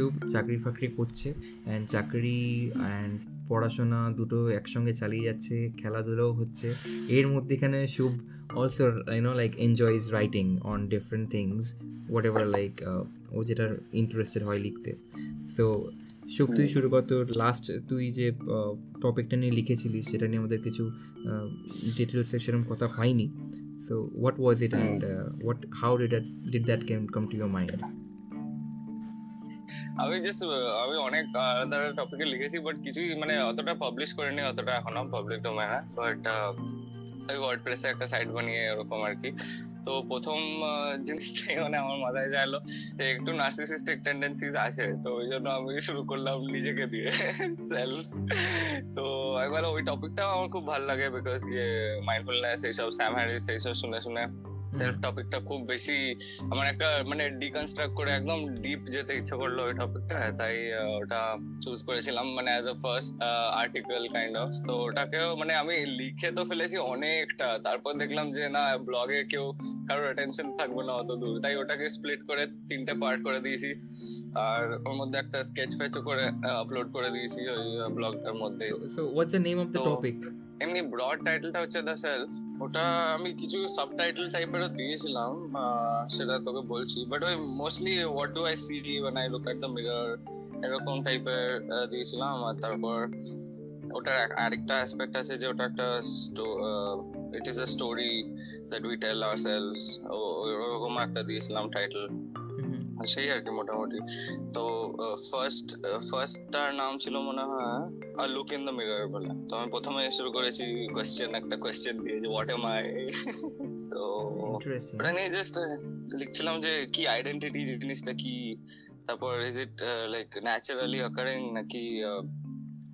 শুভ চাকরি ফাকরি করছে অ্যান্ড চাকরি অ্যান্ড পড়াশোনা দুটো একসঙ্গে চালিয়ে যাচ্ছে খেলাধুলোও হচ্ছে। এর মধ্যেখানে Shubho also you know like enjoys writing on different things whatever like ও যেটা ইন্টারেস্টেড হয় লিখতে। সো শুভ তুই শুরু কর তোর লাস্ট তুই যে টপিকটা নিয়ে লিখেছিলিস সেটা নিয়ে আমাদের কিছু ডিটেলসে সেরকম কথা হয়নি। So what was it and what how did did that came come to your mind আমি জাস্ট আমি অনেক আলাদা টপিকে লিখেছি বাট কিছুই মানে অতটা পাবলিশ করিনি, অতটা এখনও পাবলিক ডোমেনে বাট ওই ওয়ার্ডপ্রেসে একটা সাইট বানিয়ে এরকম আর কি। তো প্রথম জিনিসটাই মানে আমার মাথায় যাইলো একটু নার্সিসিস্টিক টেন্ডেন্সিজ আছে, তো ওই জন্য আমি শুরু করলাম নিজেকে দিয়ে সেলফ তো একবার ওই টপিকটাও আমার খুব ভালো লাগে বিকজ ইয়ে মাইন্ডফুলনেস এইসব স্যাম হ্যারিস এইসব শুনে শুনে। সেলফ টপিকটা খুব বেশি আমার একটা মানে ডিকনস্ট্রাক্ট করে একদম ডিপ যেতে ইচ্ছে করল ওই টপিকটা তাই ওটা চুজ করেছিলাম মানে as a first article kind of তো ওটাকেও মানে আমি লিখে তো ফেলেছি অনেকটা তারপর দেখলাম যে না ব্লগে কেউ কারোর অ্যাটেনশন থাকবে না অত দূর তাই ওটাকে স্প্লিট করে তিনটে পার্ট করে দিয়েছি আর ওর মধ্যে একটা স্কেচ ফেচও করে আপলোড করে দিয়েছি ওই ব্লগটার মধ্যে। So what's the name of the topic এমনি ব্রড টাইটেলটা হচ্ছে দ্য সেলফ ওটা আমি কিছু সাবটাইটেল টাইপেরও দিয়েছিলাম সেটা তোকে বলছি। বাট ওই mostly what do I see when I look at the mirror এরকম টাইপের দিয়েছিলাম। আর তারপর ওটার আরেকটা অ্যাসপেক্ট আছে যে ওটা একটা it is a story that we tell ourselves ওরকম একটা দিয়েছিলাম টাইটেল সেই আর কি মোটামুটি। তো ফার্স্ট ফার্স্টটার নাম ছিল মনে হয় a look in the mirror বলে তো আমি প্রথমে শুরু করেছি কোয়েশ্চেন একটা কোয়েশ্চেন দিয়ে যে হোয়াট এম আই তো ওটা নিয়ে জাস্ট লিখছিলাম যে কি আইডেন্টিটি জিনিসটা কি? তারপর is it like naturally occurring নাকি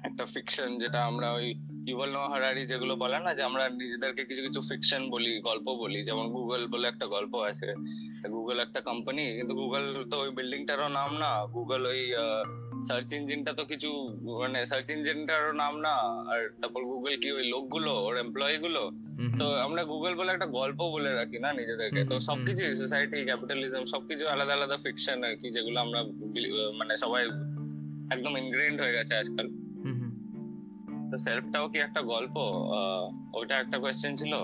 একটা ফিকশন যেটা আমরা ওই ইউভাল নোয়া হারারি যেগুলো বলে না যে আমরা নিজেদেরকে কিছু কিছু ফিকশন বলি গল্প বলি। যেমন গুগল বলে একটা গল্প আছে। গুগল একটা কোম্পানি কিন্তু গুগল তো ওই বিল্ডিংটারও নাম না। গুগল ওই সার্চ ইঞ্জিনটা তো কিছু মানে সার্চ ইঞ্জিনটারও নাম না আর তারপর গুগল কি ওই লোকগুলো ওর এমপ্লয়ি গুলো তো আমরা গুগল বলে একটা গল্প বলে রাখি না নিজেদেরকে। তো সবকিছু সোসাইটি ক্যাপিটালিজম সবকিছু আলাদা আলাদা ফিকশন আর কি যেগুলো আমরা মানে সবাই একদম ইনগ্রেন্ড হয়ে গেছে আজকাল। তো সেলফটাও কি একটা গল্প? ওইটা একটা কোয়েশ্চেন ছিল।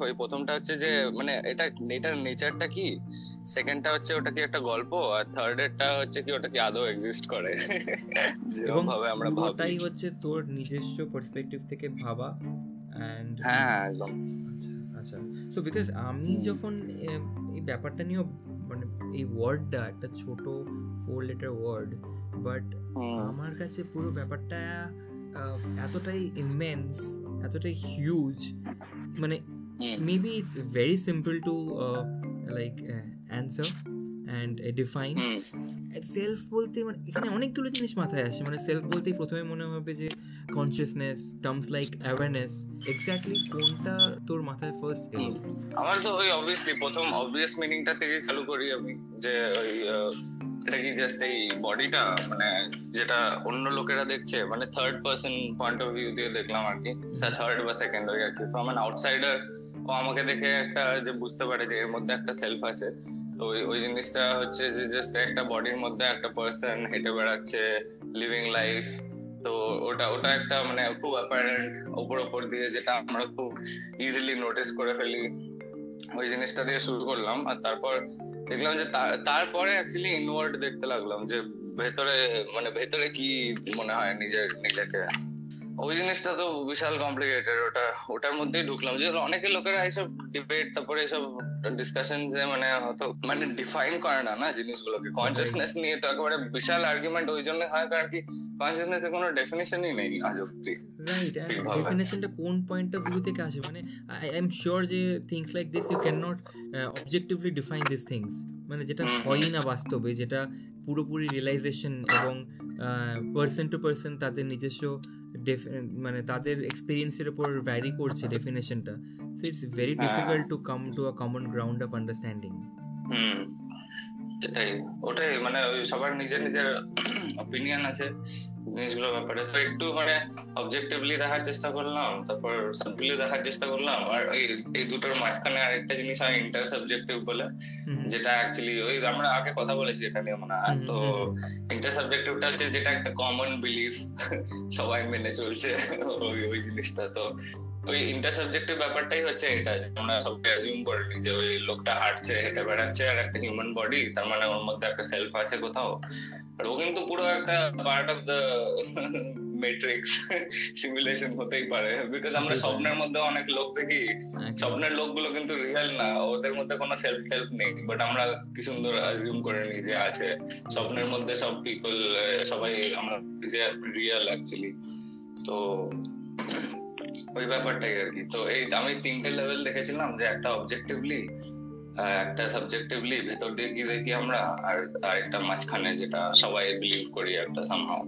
ওই প্রথমটা হচ্ছে যে মানে এটা এটার নেচারটা কি? সেকেন্ডটা হচ্ছে ওটা কি একটা গল্প? আর থার্ড এরটা হচ্ছে কি ওটা কি আদৌ এক্সিস্ট করে? যেরকম ভাবে আমরা ভাবি। ওটাই হচ্ছে তোর নিজস্ব পার্সপেক্টিভ থেকে ভাবা এন্ড হ্যাঁ একদম। আচ্ছা আচ্ছা। সো বিকজ আমি যখন এই ব্যাপারটা নিয়ে মানে এই ওয়ার্ডটা একটা ছোট ফোর লেটার ওয়ার্ড বাট আমার কাছে পুরো ব্যাপারটা এতটাই ইমেন্স এতটাই হিউজ মানে maybe it's very simple to like answer and define self বলতে মানে এখানে অনেকগুলো জিনিস মাথায় আসে। মানে সেলফ বলতেই প্রথমে মনে হবে যে consciousness terms like awareness exactly কোনটা তোর মাথায় ফার্স্ট এলো? আমার তো ওই অবভিয়াসলি প্রথম অবভিয়াস মিনিংটা থেকে চালু করি আমি। যে ওই এটা কি জাস্ট এই বডিটা মানে যেটা অন্য লোকেরা দেখছে? মানে third person point of view দিয়ে দেখলাম আর কি। থার্ড বা সেকেন্ড ওই আর কি। ফ্রম অ্যান আউটসাইডার ও আমাকে দেখে একটা যে বুঝতে পারে যে এর মধ্যে একটা সেলফ আছে। তো ওই জিনিসটা হচ্ছে যে জাস্ট একটা বডির মধ্যে একটা পার্সন হেঁটে বেড়াচ্ছে লিভিং লাইফ তো ওটা ওটা একটা মানে খুব অ্যাপারেন্ট ওপর ওপর দিয়ে যেটা আমরা খুব ইজিলি নোটিস করে ফেলি। ওই জিনিসটা দিয়ে শুরু করলাম আর তারপর দেখলাম যে তারপরে অ্যাকচুয়ালি ইনওয়ার্ড দেখতে লাগলাম যে ভেতরে মানে ভেতরে কি মনে হয় নিজের, নিজেকে? ওই জিনিসটা তো বিশাল কমপ্লিকেটেড ওটা ওটার মধ্যেই ঢুকলাম। যে অনেকে লোকেরা এইসব ডিবেট তারপরে এইসব ডিসকাশন যে মানে হয়তো মানে ডিফাইন করে না না জিনিসগুলোকে। কনসিয়াসনেস নিয়ে তো একেবারে বিশাল আর্গুমেন্ট ওই জন্য হয় কারণ কি কনসিয়াসনেস এর কোনো ডেফিনেশনই নেই আজ অব্দি। রাইট ডেফিনেশনটা কোন পয়েন্ট অফ ভিউ থেকে আসে? মানে আই এম শিওর যে things like this you can not objectively define this things মানে যেটা হয় না বাস্তবে যেটা পুরোপুরি রিয়েলাইজেশন এবং পার্সন টু পার্সন তাদের নিজস্ব মানে তাদের এক্সপিরিয়েন্সের উপর ভ্যারি করছে ডেফিনেশনটা so it's very difficult to come to a common ground of understanding সেটাই। ওটাই মানে সবার নিজের নিজের অপিনিয়ন আছে। জিনিসগুলোর ব্যাপারে। তো একটু মানে অবজেক্টিভলি দেখার চেষ্টা করলাম তারপর সাবজেক্টিভলি দেখার চেষ্টা করলাম আর এই এই দুটোর মাঝখানে আরেকটা জিনিস হয় ইন্টার সাবজেক্টিভ বলে যেটা অ্যাকচুয়ালি ওই আমরা আগে কথা বলেছি এটা নিয়ে মনে হয়। তো ইন্টার সাবজেক্টিভটা হচ্ছে যেটা একটা কমন বিলিফ সবাই মেনে চলছে ওই ওই জিনিসটা। তো ওই ইন্টার সাবজেক্টিভ ব্যাপারটাই হচ্ছে এটা আমরা সবকে অ্যাজিউম করে নিই যে ওই লোকটা হাঁটছে হেঁটে বেড়াচ্ছে আর একটা হিউম্যান বডি তার মানে ওর মধ্যে একটা সেলফ আছে কোথাও। আর ও কিন্তু পুরো একটা part of the matrix simulation হতেই পারে। বিকজ আমরা স্বপ্নের মধ্যে অনেক লোক দেখি। স্বপ্নের লোকগুলো কিন্তু রিয়েল না ওদের মধ্যে কোনো সেলফ হেল্প নেই। বাট আমরা কি সুন্দর অ্যাজিউম করে নিই যে আছে। স্বপ্নের মধ্যে সব পিপল সবাই আমরা যে রিয়েল অ্যাকচুয়ালি তো ওই ব্যাপারটাই আর কি। তো এই আমি তিনটে লেভেল দেখেছিলাম যে একটা অবজেক্টিভলি একটা সাবজেক্টিভলি ভেতর দিয়ে গিয়ে দেখি আমরা আর আরেকটা মাঝখানে যেটা সবাই বিলিভ করি একটা সামহাও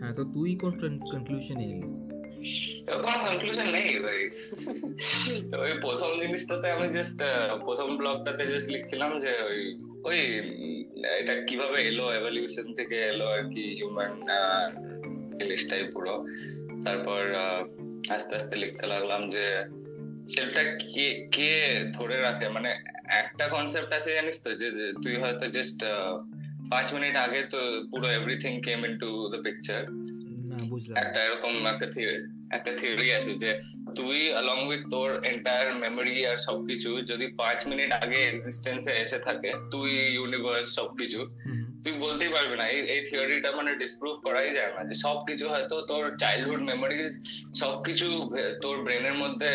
হ্যাঁ তো তুই কোন কনক্লুশন এলি কোনো কনক্লুশন নেই ভাই। ওই প্রথম জিনিসটাতে আমি জাস্ট প্রথম ব্লগটাতে জাস্ট লিখছিলাম যে ওই ওই এটা কীভাবে এলো এভলিউশন থেকে এলো আর কি হিউম্যান জিনিসটাই পুরো। তারপর আস্তে আস্তে লিখতে লাগলাম যে সেলফটা কে কে ধরে রাখে? মানে একটা কনসেপ্ট আছে জানিস তো যে তুই হয়তো জাস্ট পাঁচ মিনিট আগে তো পুরো everything came into the picture একটা এরকম একটা একটা থিওরি আছে যে তুই অলং উইথ তোর এন্টায়ার মেমোরি আর সবকিছু যদি পাঁচ মিনিট আগে এক্সিস্টেন্সে এসে থাকে তুই ইউনিভার্স সবকিছু তুই বলতেই পারবি না। এই থিওরিটা মানে ডিসপ্রুভ করাই যায় না যে সবকিছু হয়তো তোর চাইল্ডহুড মেমোরিজ সবকিছু তোর ব্রেনের মধ্যে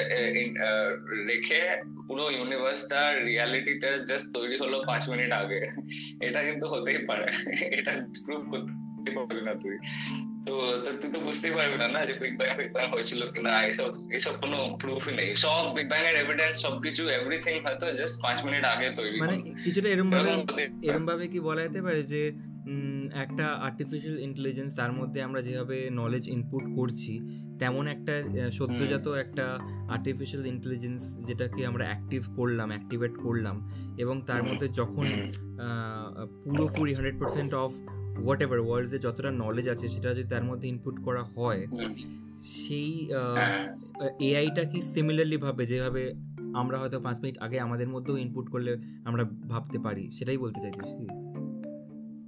রেখে পুরো ইউনিভার্সটা রিয়ালিটিতে জাস্ট তৈরি হলো পাঁচ মিনিট আগে। এটা কিন্তু হতেই পারে। এটা ডিসপ্রুভ করতে পারবি না তুই। তো তুই তো বুঝতেই পারবি না না যে বিগ ব্যাং বিগ ব্যাং হয়েছিল কিনা এইসব এইসব কোনো প্রুফই নেই। সব বিগ ব্যাং এর এভিডেন্স সবকিছু এভরিথিং হয়তো জাস্ট পাঁচ মিনিট আগে তৈরি মানে কিছুটা এরকম ভাবে এরকম ভাবে কি বলা যেতে পারে যে একটা আর্টিফিশিয়াল ইন্টেলিজেন্স তার মধ্যে আমরা যেভাবে নলেজ ইনপুট করছি তেমন একটা সদ্যজাত একটা আর্টিফিশিয়াল ইন্টেলিজেন্স যেটাকে আমরা অ্যাক্টিভ করলাম অ্যাক্টিভেট করলাম এবং তার মধ্যে যখন পুরোপুরি hundred percent of whatever ওয়ার্ল্ডে যতটা নলেজ আছে সেটা যদি তার মধ্যে ইনপুট করা হয় সেই এআইটা কি সিমিলারলি ভাবে যেভাবে আমরা হয়তো পাঁচ মিনিট আগে আমাদের মধ্যেও ইনপুট করলে আমরা ভাবতে পারি সেটাই বলতে চাইছিস কি?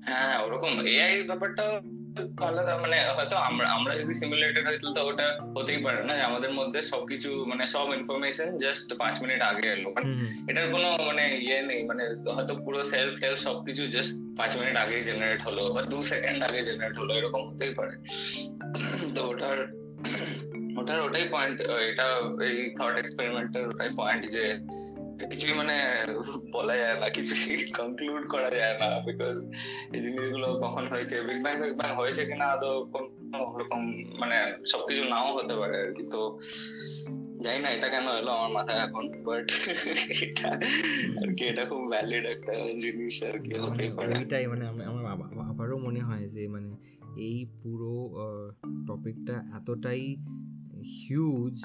হ্যাঁ ওরকম এআই ব্যাপারটা আলাদা মানে হয়তো আমরা আমরা যদি সিমুলেটেড হইতো তো ওটা হতেই পারে না আমাদের মধ্যে সবকিছু মানে সব ইনফরমেশন জাস্ট পাঁচ মিনিট আগে এলো। এটার কোনো মানে ইয়ে নেই মানে হয়তো পুরো সেলফ টেল সবকিছু জাস্ট পাঁচ মিনিট আগে জেনারেট হলো বা দু সেকেন্ড আগে জেনারেট হলো এরকম হতেই পারে। তো ওটার ওটার ওটাই পয়েন্ট এটা এই থট এক্সপেরিমেন্টের ওটাই পয়েন্ট যে কিছুই মানে বলা যায় না কিছুই কনক্লুড করা যায় না বিকজ এই জিনিসগুলো কখন হয়েছে বিগ ব্যাং বিগ ব্যাং হয়েছে কিনা আদৌ কোনো ওরকম মানে সবকিছু নাও হতে পারে আর কি। তো জানি না এটা কেন এলো আমার মাথায় এখন বাট এটা আর কি এটা খুব ভ্যালিড একটা জিনিস আর কি হতে পারে। এটাই মানে আমার আবারও মনে হয় যে মানে এই পুরো টপিকটা এতটাই হিউজ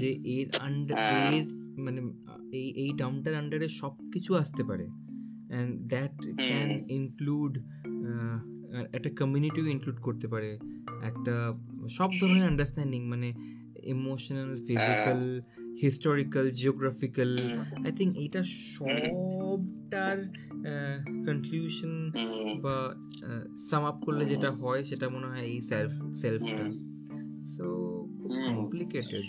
যে এর আন্ডার এর মানে এই এই টার্মটার আন্ডারে সব কিছু আসতে পারে। অ্যান্ড দ্যাট ক্যান ইনক্লুড একটা কমিউনিটিও ইনক্লুড করতে পারে। একটা সব ধরনের আন্ডারস্ট্যান্ডিং মানে emotional physical historical geographical I think এটা সবটার কনক্লুশন বা সাম আপ করলে যেটা হয় সেটা মনে হয় এই সেলফ সেলফটা সো কমপ্লিকেটেড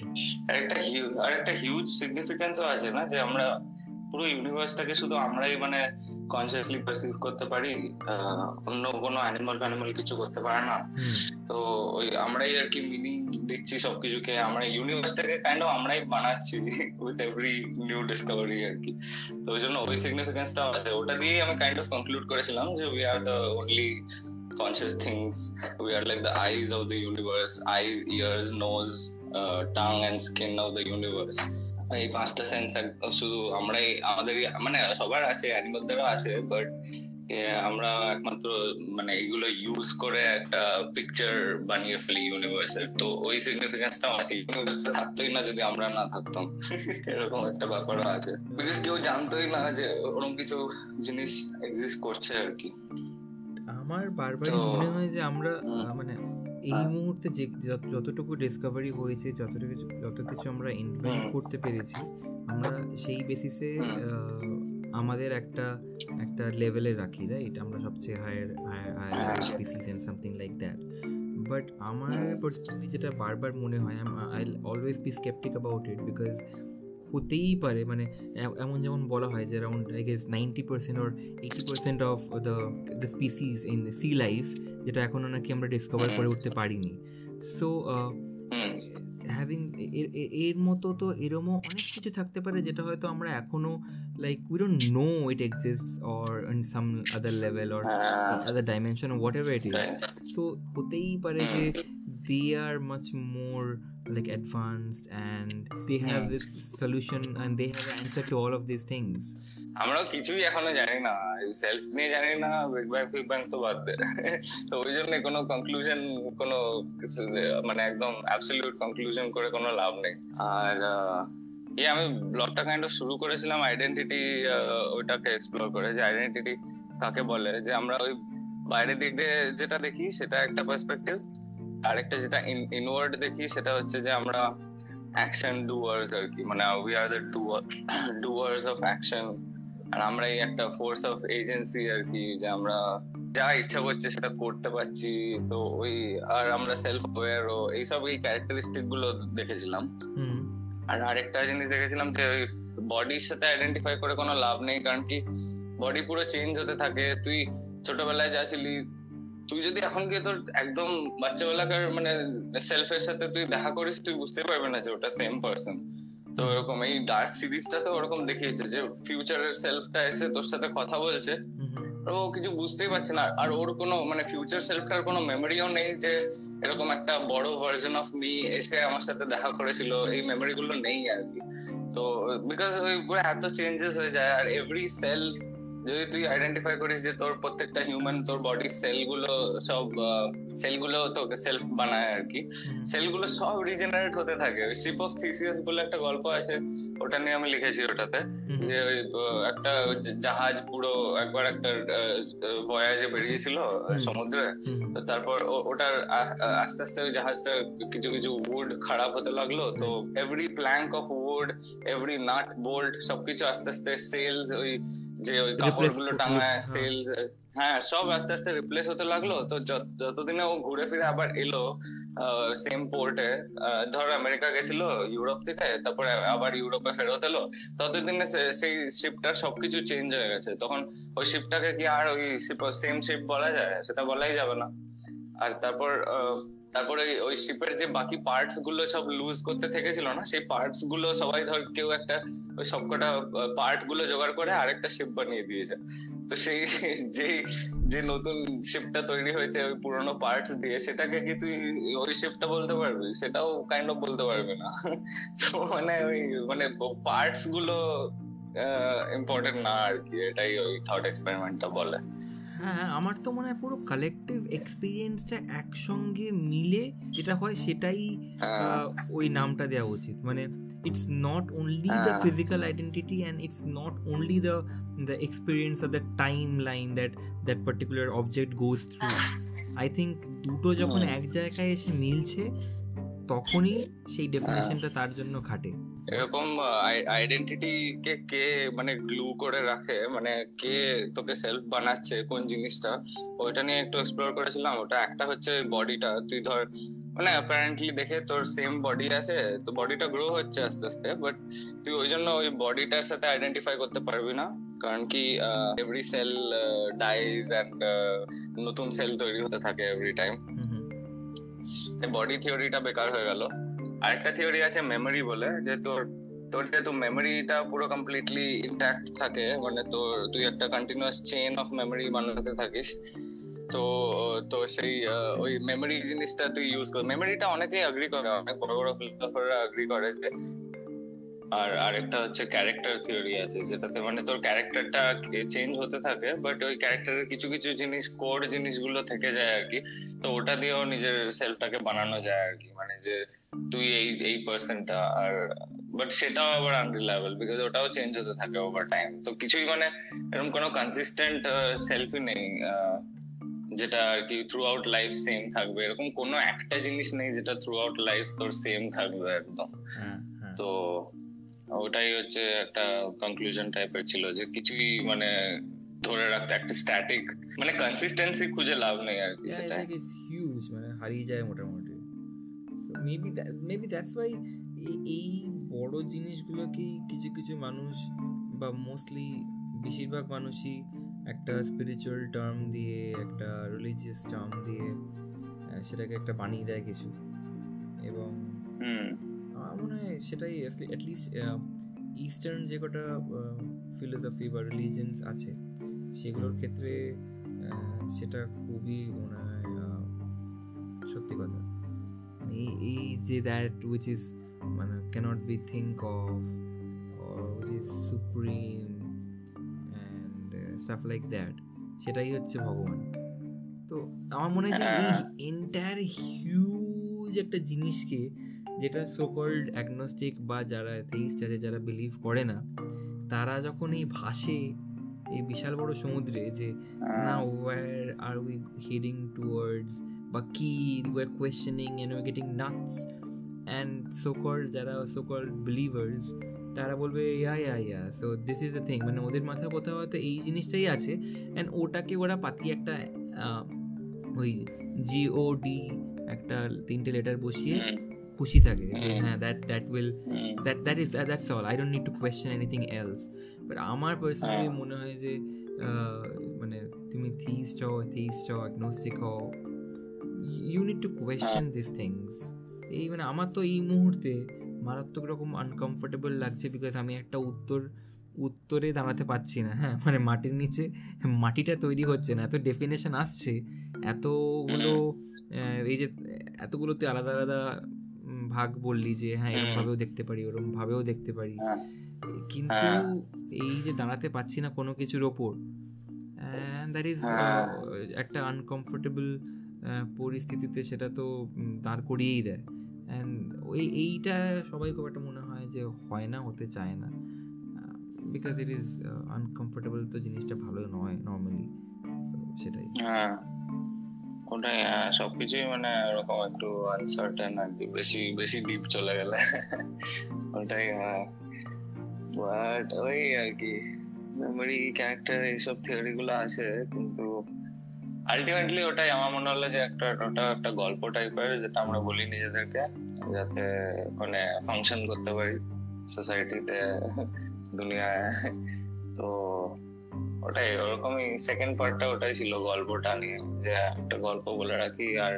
একটা হিউজ আর একটা হিউজ সিগনিফিকেন্সও আছে না? যে আমরা পুরো ইউনিভার্সটাকে শুধু আমরাই মানে কনসিয়াসলি পারসিভ করতে পারি অন্য কোনো অ্যানিমাল ফ্যানিমাল কিছু করতে পারে না তো ওই আমরাই আর কি মিনিং দিচ্ছি সবকিছুকে আমরা ইউনিভার্সটাকে কাইন্ড অফ আমরাই বানাচ্ছি উইথ এভরি নিউ ডিসকভারি আর কি তো ওই জন্য ওই সিগনিফিকেন্সটা আছে ওটা দিয়েই আমি কাইন্ড অফ কনক্লুড করেছিলাম যে we are the only conscious things. We are like the eyes of the universe, eyes, ears, nose, uh, tongue, and skin of the universe. এই পাঁচটা সেন্স শুধু আমরাই আমাদের মানে সবার আছে অ্যানিমালদেরও আছে বাট আমরা একমাত্র মানে এগুলো ইউজ করে একটা পিকচার বানিয়ে ফেলি ইউনিভার্সের তো ওই সিগনিফিকেন্সটাও আছে। ইউনিভার্সটা থাকতোই না যদি আমরা না থাকতাম। এরকম একটা ব্যাপারও আছে। বিকজ কেউ জানতোই না যে ওরকম কিছু জিনিস এক্সিস্ট করছে আর কি। আমার বারবার মনে হয় যে আমরা মানে এই। মুহূর্তে যে যতটুকু ডিসকভারি হয়েছে যতটুকু যত কিছু আমরা ইনভেন্ট করতে পেরেছি আমরা সেই বেসিসে আমাদের একটা একটা লেভেলে রাখি রাইট আমরা সবচেয়ে higher higher species and something like that but আমার পার্সোনালি যেটা বারবার মনে হয় I always be skeptic about it because হতেই পারে মানে এমন যেমন বলা হয় যে around I guess ninety percent or eighty percent of the the species in sea life যেটা এখনও নাকি আমরা ডিসকভার করে উঠতে পারিনি। সো হ্যাভিং এর মতো তো এরমও অনেক কিছু থাকতে পারে যেটা হয়তো আমরা এখনও like we don't know it exist or in some other level or other dimension whatever it is তো হতেই পারে যে they are much more like advanced and they have this solution and they have an answer to all of these things. আমরাও কিছুই এখনও জানি না। Self নিয়ে জানি না বিগ ব্যাং ফিগ ব্যাং তো বাদ দে। তো ওই জন্য কোনো কনক্লুশন কোনো মানে একদম অ্যাবসলিউট কনক্লুশন করে কোনো লাভ নেই। আর এই আমি ব্লগটা কাইন্ড অফ শুরু করেছিলাম আইডেন্টিটি ওইটাকে এক্সপ্লোর করে যে আইডেন্টিটি কাকে বলে। যে আমরা ওই বাইরের দিক দিয়ে যেটা দেখি সেটা একটা পার্সপেক্টিভ আরেকটা যেটা ইনওয়ার্ড দেখি সেটা হচ্ছে যে আমরা অ্যাকশন ডুয়ার্স আর কি মানে we are the doers of action আর আমরা এই একটা ফোর্স অফ এজেন্সি আর কি যে আমরা যা ইচ্ছা করছে সেটা করতে পারছি। তো ওই আর আমরা সেলফ অ্যাওয়ার ও এইসব এই ক্যারেক্টারিস্টিকগুলো দেখেছিলাম। আর আরেকটা জিনিস দেখেছিলাম যে ওই বডির সাথে আইডেন্টিফাই করে কোনো লাভ নেই কারণ কি বডি পুরো চেঞ্জ হতে থাকে। তুই ছোটবেলায় যা ছিলি তুই যদি এখন গিয়ে তোর একদম বাচ্চাবেলাকার মানে সেলফের সাথে তুই দেখা করিস তুই বুঝতে পারবে না যে ওটা সেম পার্সন তো ওরকম এই ডার্ক সিরিজটা তো ওরকম দেখিয়েছে যে ফিউচারের সেলফটা এসে তোর সাথে কথা বলছে। ও কিছু বুঝতেই পারছে না। আর ওর কোনো মানে ফিউচার সেলফটার কোনো মেমোরিও নেই যে এরকম একটা বড় ভার্জন অফ মি এসে আমার সাথে দেখা করেছিল। এই মেমোরি গুলো নেই আর কি। তো বিকজ ওই পুরো এত চেঞ্জেস হয়ে যায় আর এভরি সেল যদি তুই আইডেন্টিফাই করিস যে তোর প্রত্যেকটা হিউম্যান তোর বডির সেলগুলো সব সেলগুলো তোকে সেলফ বানায় আর কি। সেলগুলো সব রিজেনারেট হতে থাকে। ওই শিপ অফ থিসিয়াস বলে একটা গল্প আছে ওটা নিয়ে আমি লিখেছি ওটাতে যে একটা জাহাজ পুরো একবার একটা ভয়াজে বেরিয়েছিল সমুদ্রে। তো তারপর ওটার আস্তে আস্তে ওই জাহাজটা কিছু কিছু উড খারাপ হতে লাগল। তো every plank of wood every nut bolt সবকিছু আস্তে আস্তে সেলস ওই যে ওই কাপড়গুলো টাঙায় সেলস হ্যাঁ। সব আস্তে আস্তে রিপ্লেস হতে লাগল। তো যতদিনে ও ঘুরে ফিরে আবার এলো সেম পোর্টে ধর আমেরিকা গেছিল ইউরোপ থেকে তারপরে আবার ইউরোপে ফেরত এলো ততদিনে সেই শিপটার সবকিছু চেঞ্জ হয়ে গেছে। তখন ওই শিপটাকে কি আর ওই সেম শিপ বলা যায়? সেটা বলাই যাবে না। আর তারপর তারপরে ওই শিপের যে বাকি পার্টসগুলো সব লুজ করতে থেকেছিল না, সেই পার্টসগুলো সবাই ধর কেউ একটা ওই সবকটা পার্টগুলো জোগাড় করে আরেকটা শিপ বানিয়ে দিয়েছে। তো সেই যে যে নতুন শিপটা তৈরি হয়েছে, ওই পুরোনো পার্টস দিয়ে, সেটাকে কি তুই ওই শিপটা বলতে পারবি? সেটাও কাইন্ড অফ বলতে পারবি না। তো মানে ওই মানে পার্টসগুলো ইম্পর্টেন্ট না আর কি, এটাই ওই থট এক্সপেরিমেন্টটা বলে। হ্যাঁ আমার তো মনে হয় পুরো কালেকটিভ এক্সপিরিয়েন্সটা একসঙ্গে মিলে যেটা হয় সেটাই হ্যাঁ। ওই নামটা দেওয়া উচিত। মানে it's not only the physical identity and it's not only the the experience of the time line that that particular object goes through I think দুটো যখন এক জায়গায় এসে মিলছে তখনই সেই ডেফিনেশনটা তার জন্য খাটে এরকম আইডেন্টিটি কে কে মানে গ্লু করে রাখে মানে কে তোকে সেলফ বানাচ্ছে কোন জিনিসটা ওইটা নিয়ে একটু এক্সপ্লোর করেছিলাম। ওটা একটা হচ্ছে বডিটা তুই ধর মানে অ্যাপারেন্টলি দেখে তোর সেম বডি আছে তো বডিটা গ্রো হচ্ছে আস্তে আস্তে বাট তুই ওই জন্য ওই বডিটার সাথে আইডেন্টিফাই করতে পারবি না। কারণ কি এভরি সেল ডাইজ অ্যান্ড নতুন সেল তৈরি হতে থাকে এভরি টাইম বডি থিওরিটা বেকার হয়ে গেল। আরেকটা থিওরি আছে মেমোরি বলে, যে তোর তোর যেহেতু মেমোরিটা পুরো কমপ্লিটলি ইন্ট্যাক্ট থাকে মানে তোর, তুই একটা কন্টিনিউয়াস চেইন অফ মেমোরি বানাতে থাকিস, তো তো সেই ওই মেমোরি জিনিসটা তুই ইউজ কর। মেমোরিটা অনেকেই এগ্রি করে, অনেক বড় বড় ফিলোসফাররা এগ্রি করে যে, আর আরেকটা হচ্ছে ক্যারেক্টার থিওরি আছে, যেটাতে মানে তোর ক্যারেক্টারটা চেঞ্জ হতে থাকে বাট ওই ক্যারেক্টারের কিছু কিছু জিনিস কোর জিনিসগুলো থেকে যায় আর কি, তো ওটা দিয়েও নিজের সেলফটাকে বানানো যায় আর কি মানে যে তুই এই এই পার্সনটা আর বাট সেটাও আবার আনরিলায়েবল বিকজ ওটাও চেঞ্জ হতে থাকে ওভার টাইম তো কিছুই মানে এরকম কোনো কনসিস্টেন্ট সেলফি নেই যেটা আর কি থ্রু আউট লাইফ সেম থাকবে। এরকম কোনো একটা জিনিস নেই যেটা থ্রু আউট লাইফ তোর সেম থাকবে একদম। হ্যাঁ, হ্যাঁ। তো ওটাই হচ্ছে একটা কনক্লুশন টাইপের ছিল যে কিছুই মানে ধরে রাখতে একটা স্ট্যাটিক মানে কনসিস্টেন্সি খুঁজে লাভ নেই আর কি সেটা হিউজ মানে হারিয়ে যায় মোটামুটি। মেবি মেবি দ্যাটস ওয়াই এই বড় জিনিসগুলোকেই কিছু কিছু মানুষ বা মোস্টলি বেশিরভাগ মানুষই একটা স্পিরিচুয়াল টার্ম দিয়ে একটা রিলিজিয়াস টার্ম দিয়ে সেটাকে একটা বানিয়ে দেয় কিছু। এবং আমার মনে হয় সেটাই অ্যাটলিস্ট ইস্টার্ন যে কটা ফিলোসফি বা রিলিজিয়ান্স আছে সেগুলোর ক্ষেত্রে সেটা খুবই মনে হয় সত্যি কথা। এই এই যে দ্যাট উইচ ইজ মানে cannot be think of which is supreme and stuff like that সেটাই হচ্ছে ভগবান। তো আমার মনে হয় যে এই এন্টায়ার হিউজ একটা জিনিসকে যেটা সোকল্ড অ্যাগনস্টিক বা যারা থিস্ট আছে যারা বিলিভ করে না তারা যখন এই ভাসে এই বিশাল বড় সমুদ্রে যে না where are we heading towards বা কি we are questioning and we getting nuts and so called যারা সোকল্ড বিলিভার্স তারা বলবে yeah yeah yeah so this is the thing মানে ওদের মাথায় কোথাও হয়তো এই জিনিসটাই আছে। অ্যান্ড ওটাকে ওরা পাতিয়ে একটা ওই জিও ডি একটা তিনটে লেটার বসিয়ে খুশি থাকে যে হ্যাঁ that that will that that is that's all I don't need to question anything else but আমার পার্সোনালি মনে হয় যে মানে তুমি থিস্ট হও থিস্ট হও অ্যাগনোস্টিক হও you need to question this things এই মানে আমার তো এই মুহূর্তে মারাত্মক রকম আনকমফোর্টেবল লাগছে বিকজ আমি একটা উত্তর উত্তরে দাঁড়াতে পারছি না। হ্যাঁ মানে মাটির নিচে মাটিটা তৈরি হচ্ছে না। এত ডেফিনেশন আসছে। এতগুলো এই যে এতগুলো তুই আলাদা আলাদা ভাগ বললি যে হ্যাঁ এরকম ভাবেও দেখতে পারি ওরকম ভাবেও দেখতে পারি। কিন্তু এই যে দাঁড়াতে পারছি না কোনো কিছুর ওপর দ্যাট ইজ একটা আনকমফোর্টেবল পরিস্থিতিতে সেটা তো দাঁড় করিয়েই দেয়। অ্যান্ড ওই, এইটা সবাই খুব একটা মনে হয় যে হয় না, হতে চায় না। বিকজ ইট ইজ আনকমফোর্টেবল তো জিনিসটা ভালো নয় নর্মালি সেটাই। হ্যাঁ ওটাই সবকিছুই মানে ওরকম একটু আনসার্টেন আর কি, বেশি বেশি ডিপ চলে গেলে। ওটাই বাট ওই আর কি মেমোরি ক্যারেক্টার এইসব থিওরি গুলো আছে, কিন্তু আলটিমেটলি ওটাই, আমার মনে হলো যে একটা, ওটা একটা গল্প টাইপের যেটা আমরা বলি নিজেদেরকে, যাতে মানে ফাংশন করতে পারি সোসাইটিতে দুনিয়ায়। তো ওটাই, ওরকমই সেকেন্ড পার্টটা ওটাই ছিল গল্পটা নিয়ে, যে একটা গল্প বলে রাখি, আর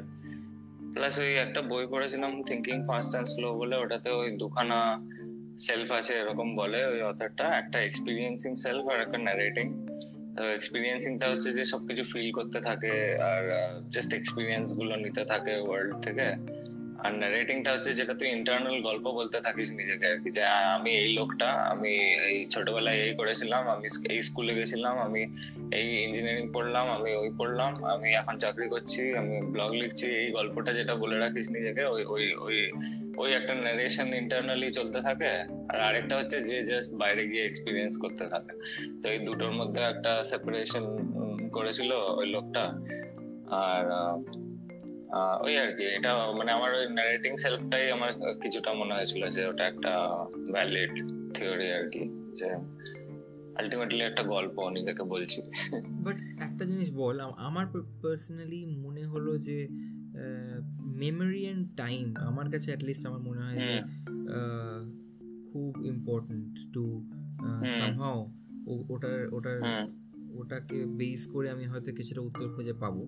প্লাস ওই একটা বই পড়েছিলাম থিঙ্কিং ফাস্ট অ্যান্ড স্লো বলে, ওটাতে ওই দুখানা সেলফ আছে, এরকম বলে ওই অথারটা একটা এক্সপিরিয়েন্সিং সেলফ আর একটা ন্যারেটিং এক্সপিরিয়েন্সিংটা হচ্ছে যে সবকিছু ফিল করতে থাকে আর জাস্ট এক্সপিরিয়েন্সগুলো নিতে থাকে ওয়ার্ল্ড থেকে। আর ন্যারেটিংটা হচ্ছে যেটা তুই ইন্টারনাল গল্প বলতে থাকিস নিজেকে আর কি, যে আমি এই লোকটা, আমি এই ছোটবেলায় এই করেছিলাম, আমি এই স্কুলে গেছিলাম, আমি এই ইঞ্জিনিয়ারিং পড়লাম, আমি ওই পড়লাম, আমি এখন চাকরি করছি, আমি ব্লগ লিখছি। এই গল্পটা যেটা বলে রাখিস নিজেকে, ওই ওই ওই ওই একটা ন্যারেশন ইন্টারনালি চলতে থাকে, আর আরেকটা হচ্ছে যে জাস্ট বাইরে গিয়ে এক্সপিরিয়েন্স করতে থাকে। তো এই দুটোর মধ্যে একটা সেপারেশন করেছিল ওই লোকটা। আর ওই আর কি, এটা মানে আমার ওই ন্যারেটিং সেলফটাই আমার কিছুটা মনে হয়েছিল যে ওটা একটা ভ্যালিড থিওরি আর কি, যে আলটিমেটলি একটা গল্প নিজেকে বলছি। বাট একটা জিনিস বল আমার পার্সোনালি মনে হলো যে মেমোরি অ্যান্ড টাইম আমার কাছে অ্যাটলিস্ট আমার মনে হয় যে খুব ইম্পর্টেন্ট টু সামহাও ওটার ওটার ওটাকে বেস করে আমি হয়তো কিছুটা উত্তর খুঁজে পাবো।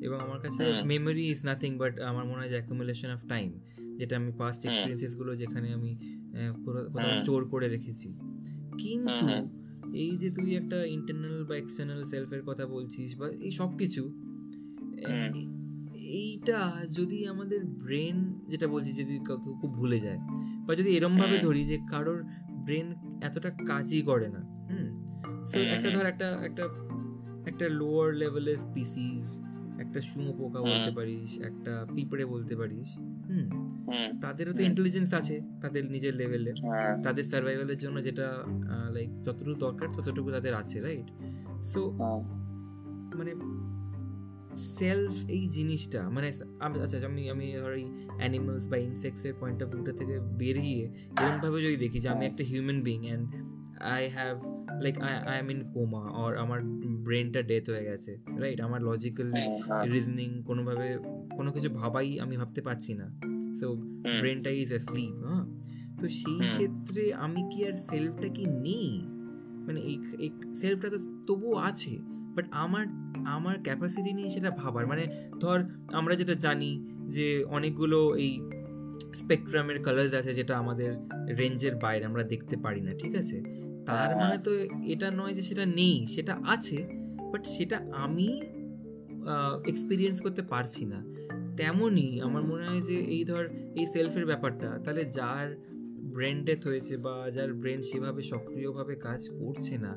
এবং আমার কাছে মেমোরি ইজ নাথিং বাট আমার মনে হয় যে অ্যাকুমুলেশন অফ টাইম যেটা আমি পাস্ট এক্সপিরিয়েন্সেসগুলো যেখানে আমি কোথাও স্টোর করে রেখেছি। কিন্তু এই যে তুই একটা ইন্টারনাল বা এক্সটার্নাল সেলফের কথা বলছিস বা এই সব কিছু এইটা যদি আমাদের ব্রেন যেটা বলছি যদি খুব ভুলে যায় বা যদি এরম ভাবে ধরি যে কারোর ব্রেন এতটা কাজই করে না হুম? সো একটা ধর একটা একটা একটা লোয়ার লেভেলের স্পিসিস একটা শুঁয়ো পোকা বলতে পারিস একটা পিঁপড়ে বলতে পারিস হুম? তাদেরও তো ইন্টেলিজেন্স আছে তাদের নিজের লেভেলে তাদের সার্ভাইভালের জন্য যেটা লাইক যতটুকু দরকার ততটুকু তাদের আছে রাইট সো মানে সেলফ এই জিনিসটা মানে আচ্ছা আমি আমি ধর এই অ্যানিমালস বা ইনসেক্টসের পয়েন্ট অফ ভিউটা থেকে বেরিয়ে এরকমভাবে যদি দেখি যে আমি একটা human being and I have like I I am in coma or আমার ব্রেনটা ডেথ হয়ে গেছে রাইট আমার লজিক্যাল রিজনিং কোনোভাবে কোনো কিছু ভাবাই আমি ভাবতে পারছি না। সো ব্রেনটা ইজ এ স্লিপ হ্যাঁ? তো সেই ক্ষেত্রে আমি কি আর সেলফটা কি নেই? মানে এই সেলফটা তো তবুও আছে। বাট আমার আমার ক্যাপাসিটি নেই সেটা ভাবার মানে ধর আমরা যেটা জানি যে অনেকগুলো এই স্পেকট্রামের কালার্স আছে যেটা আমাদের রেঞ্জের বাইরে আমরা দেখতে পারি না ঠিক আছে? তার মানে তো এটা নয় যে সেটা নেই সেটা আছে বাট সেটা আমি এক্সপিরিয়েন্স করতে পারছি না। তেমনই আমার মনে হয় যে এই ধর এই সেলফের ব্যাপারটা তাহলে যার ব্রেন ডেথ হয়েছে বা যার ব্রেন সেভাবে সক্রিয়ভাবে কাজ করছে না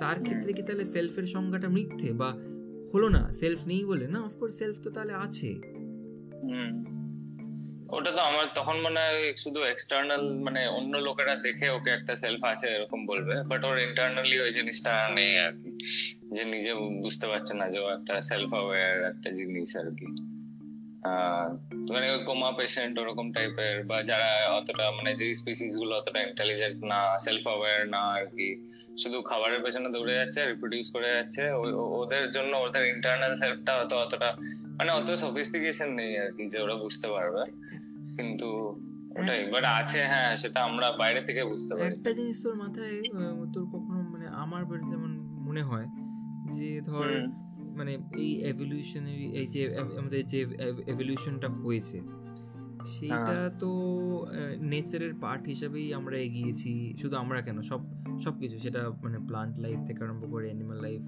তার ক্ষেত্রে কি তাহলে সেলফের সংজ্ঞাটা মিথ্যে বা হলো না? সেলফ নেই বলে? না অফকোর্স সেলফ তো তাহলে আছে। ওটা তো আমার তখন মনে হয় শুধু এক্সটার্নাল মানে অন্য লোকেরা দেখে ওকে একটা সেলফ আছে, এরকম বলবে। বাট ওর ইন্টারনালি ওই জিনিসটা নেই আর কি। যে নিজে বুঝতে পারছে না যে ও একটা সেলফ অ্যাওয়ার একটা জিনিস আর কি। মানে কোমা পেশেন্ট ওরকম টাইপের বা যারা অতটা মানে যে স্পিসিসগুলো অতটা ইন্টেলিজেন্ট না সেলফ অ্যাওয়ার না আর কি শুধু খাবারের পেছনে দৌড়ে যাচ্ছে রিপ্রোডিউস করে যাচ্ছে। ওদের জন্য ওদের ইন্টারনাল সেলফটা অত অতটা মানে অত সফিস্টিকেশন নেই আর কি যে ওরা বুঝতে পারবে। কিন্তু ওটাই বাট আছে হ্যাঁ সেটা আমরা বাইরে থেকে বুঝতে পারি। একটা জিনিস তোর মাথায় তোর কখনো মানে আমার যেমন মনে হয় যে ধর মানে এই এভলিউশনারি এই যে আমাদের যে এভলিউশনটা হয়েছে হ্যাঁ। তো নেচারের পার্ট হিসাবেই আমরা এগিয়েছি। শুধু আমরা কেন সব সব কিছু। সেটা মানে প্লান্ট লাইফ থেকে আরম্ভ করে animal life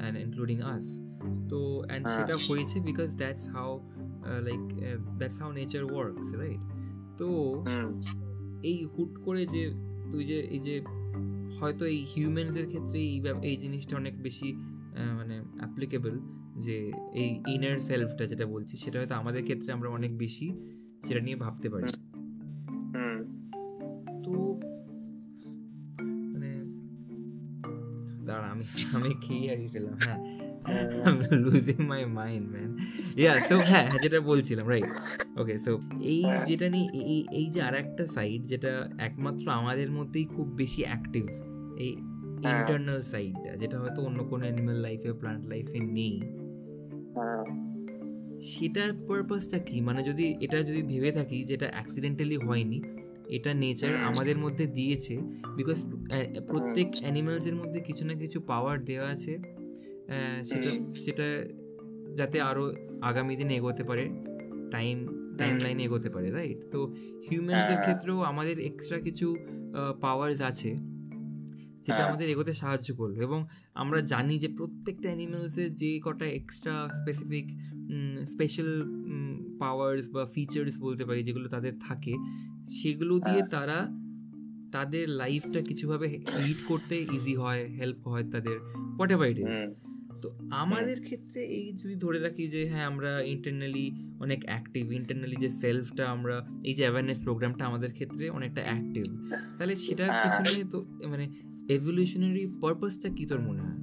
and including us তো অ্যান্ড সেটা হয়েছে because that's how like that's how nature works right তো এই হুট করে যে তুই যে এই যে হয়তো এই হিউম্যানসের ক্ষেত্রে এই এই জিনিসটা অনেক বেশি মানে অ্যাপ্লিকেবল যে এই ইনার সেলফটা যেটা বলছি সেটা হয়তো আমাদের ক্ষেত্রে আমরা অনেক বেশি সেটা নিয়ে ভাবতে পারি। তো মানে দাঁড়া আমি আমি কি হারিয়ে ফেললাম হ্যাঁ losing my mind man yeah so হ্যাঁ যেটা বলছিলাম রাইট ওকে সো এই যেটা নিয়ে এই এই যে আর একটা সাইড যেটা একমাত্র আমাদের মধ্যেই খুব বেশি অ্যাক্টিভ এই ইন্টারনাল সাইডটা যেটা হয়তো অন্য কোনো অ্যানিমাল লাইফে প্লান্ট লাইফে নেই। সেটার পারপাসটা কি? মানে যদি এটা যদি ভেবে থাকি যেটা অ্যাক্সিডেন্টালি হয়নি এটা নেচার আমাদের মধ্যে দিয়েছে বিকজ প্রত্যেক অ্যানিমালসের মধ্যে কিছু না কিছু পাওয়ার দেওয়া আছে। সেটা সেটা যাতে আরও আগামী দিনে এগোতে পারে টাইম টাইম লাইনে এগোতে পারে রাইট তো হিউম্যানসের ক্ষেত্রেও আমাদের এক্সট্রা কিছু পাওয়ার্স আছে। যেটা হ্যাঁ। আমাদের এগোতে সাহায্য করবে এবং আমরা জানি যে প্রত্যেকটা অ্যানিমেলসের যে কটা এক্সট্রা স্পেসিফিক স্পেশাল পাওয়ার্স বা ফিচার্স বলতে পারি যেগুলো তাদের থাকে সেগুলো দিয়ে হ্যাঁ। তারা তাদের লাইফটা কিছুভাবে লিড করতে ইজি হয় হেল্প হয় তাদের হোয়াট এভার ইট ইজ তো আমাদের ক্ষেত্রে এই যদি ধরে রাখি যে হ্যাঁ আমরা ইন্টারনালি অনেক অ্যাক্টিভ ইন্টারনালি যে সেলফটা আমরা এই যে অ্যাওয়ারনেস প্রোগ্রামটা আমাদের ক্ষেত্রে অনেকটা অ্যাক্টিভ তাহলে সেটা হ্যাঁ। পিছনে তো মানে এভলিউশনারি পারপাসটা কি তোর মনে হয়?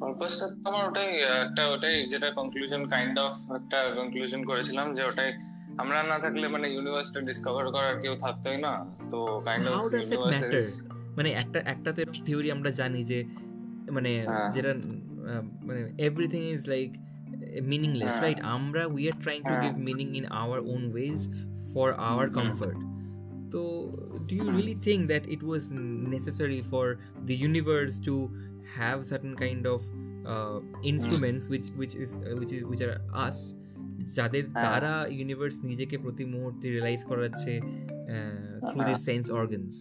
পারপাসটা তো আমার ওটাই একটা ওটাই যেটা কনক্লুশন কাইন্ড অফ একটা কনক্লুশন করেছিলাম যে ওটাই আমরা না থাকলে মানে ইউনিভার্সটা ডিসকভার করার কেউ থাকতোই না। তো কাইন্ড অফ ইউনিভার্স মানে একটা একটা তো থিওরি আমরা জানি যে মানে হ্যাঁ। যেটা মানে everything is like meaningless right আমরা we are trying to give meaning in our own ways for our comfort তো do you really think that it was necessary for the universe to have certain kind of uh, instruments which which is uh, which is which are us যাদের দ্বারা universe নিজেকে প্রতি মুহূর্তে realise করাচ্ছে through this sense organs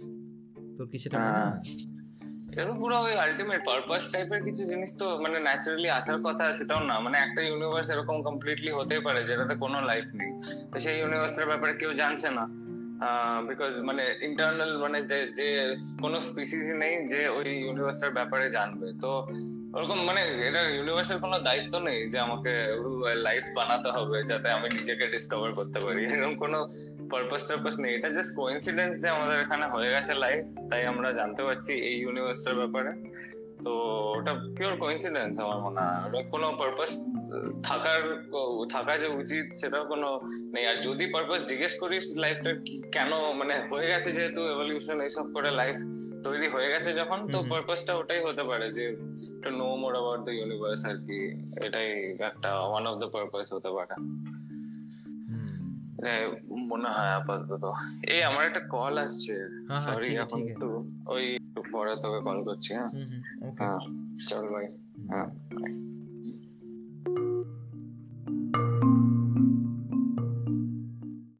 তোর কি সেটা এটা তো পুরো ওই আলটিমেট পারপাস টাইপের কিছু জিনিস তো মানে ন্যাচারালি আসার কথা সেটাও না। মানে একটা ইউনিভার্স এরকম কমপ্লিটলি হতেই পারে যেটাতে কোনো লাইফ নেই। সেই ইউনিভার্সের ব্যাপারে কেউ জানছে না। বিকজ মানে ইন্টারনাল মানে যে যে কোনো স্পিসিসই নেই যে ওই ইউনিভার্সটার ব্যাপারে জানবে। তো ওরকম মানে এটা ইউনিভার্সের কোনো দায়িত্ব নেই যে আমাকে লাইফ বানাতে হবে যাতে আমি নিজেকে ডিসকভার করতে পারি। এরকম কোনো পারপাস টারপাস নেই। এটা জাস্ট কোইন্সিডেন্স যে আমাদের এখানে হয়ে গেছে লাইফ তাই আমরা জানতে পারছি এই ইউনিভার্সটার ব্যাপারে। তো ওটা পিওর কোইন্সিডেন্স আমার মনে হয়। ওটা কোনো পারপাস থাকার থাকা যে উচিত সেটা কোনো নেই। আর যদি পারপাস জিজ্ঞেস করিস লাইফটা কেন? মানে হয়ে গেছে যেহেতু এভলিউশন এইসব করে লাইফ তৈরি হয়ে গেছে যখন তো। পারপাসটা ওটাই হতে পারে যে to know more about the universe আর কি। এটাই একটা ওয়ান অফ দ্য পারপাস হতে পারে। হুম। মনে হয় আপাতত। এই আমার একটা কল আসছে। হ্যাঁ হ্যাঁ সরি এখন একটু ওই একটু পরে তোকে কল করছি হ্যাঁ? হ্যাঁ চল ভাই হ্যাঁ